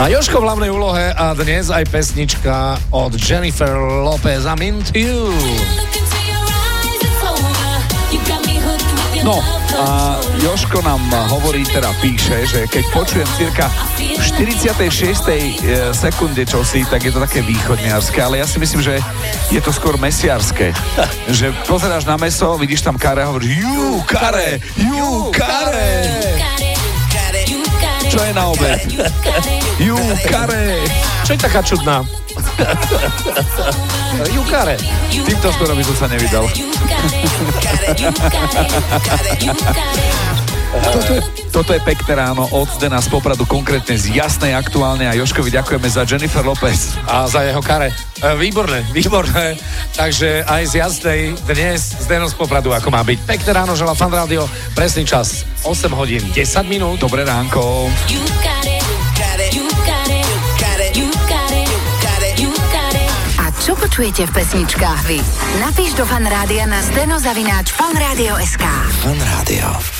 Na Joško v hlavnej úlohe a dnes aj pesnička od Jennifer Lopez I'm into you. No a Joško nám hovorí, teda píše, že keď počujem cirka v 46. E, sekunde čosi, tak je to také východniarské, ale ja si myslím, že je to skôr mesiarské. že pozeráš na meso, vidíš tam kare a hovoríš ju kare, ju kare. Čo je na obed? Ju kare. Čo je taká čudná? Jukare. Týmto skoro by som sa nevydal. Toto, toto je pekné ráno od Zdena z Popradu, konkrétne z Jasnej, aktuálne a Joškovi ďakujeme za Jennifer Lopez. A za jeho kare. E, výborné, výborné. Takže aj z Jasnej dnes Zdeno z Popradu, ako má byť. Pekné ráno, želá Fan Radio, presný čas 8 hodín 10 minút. Dobré ránko. Čo počujete v pesničkách vy? Napíš do Fan Rádia na steno zavináč fanradio.sk Fan Rádio.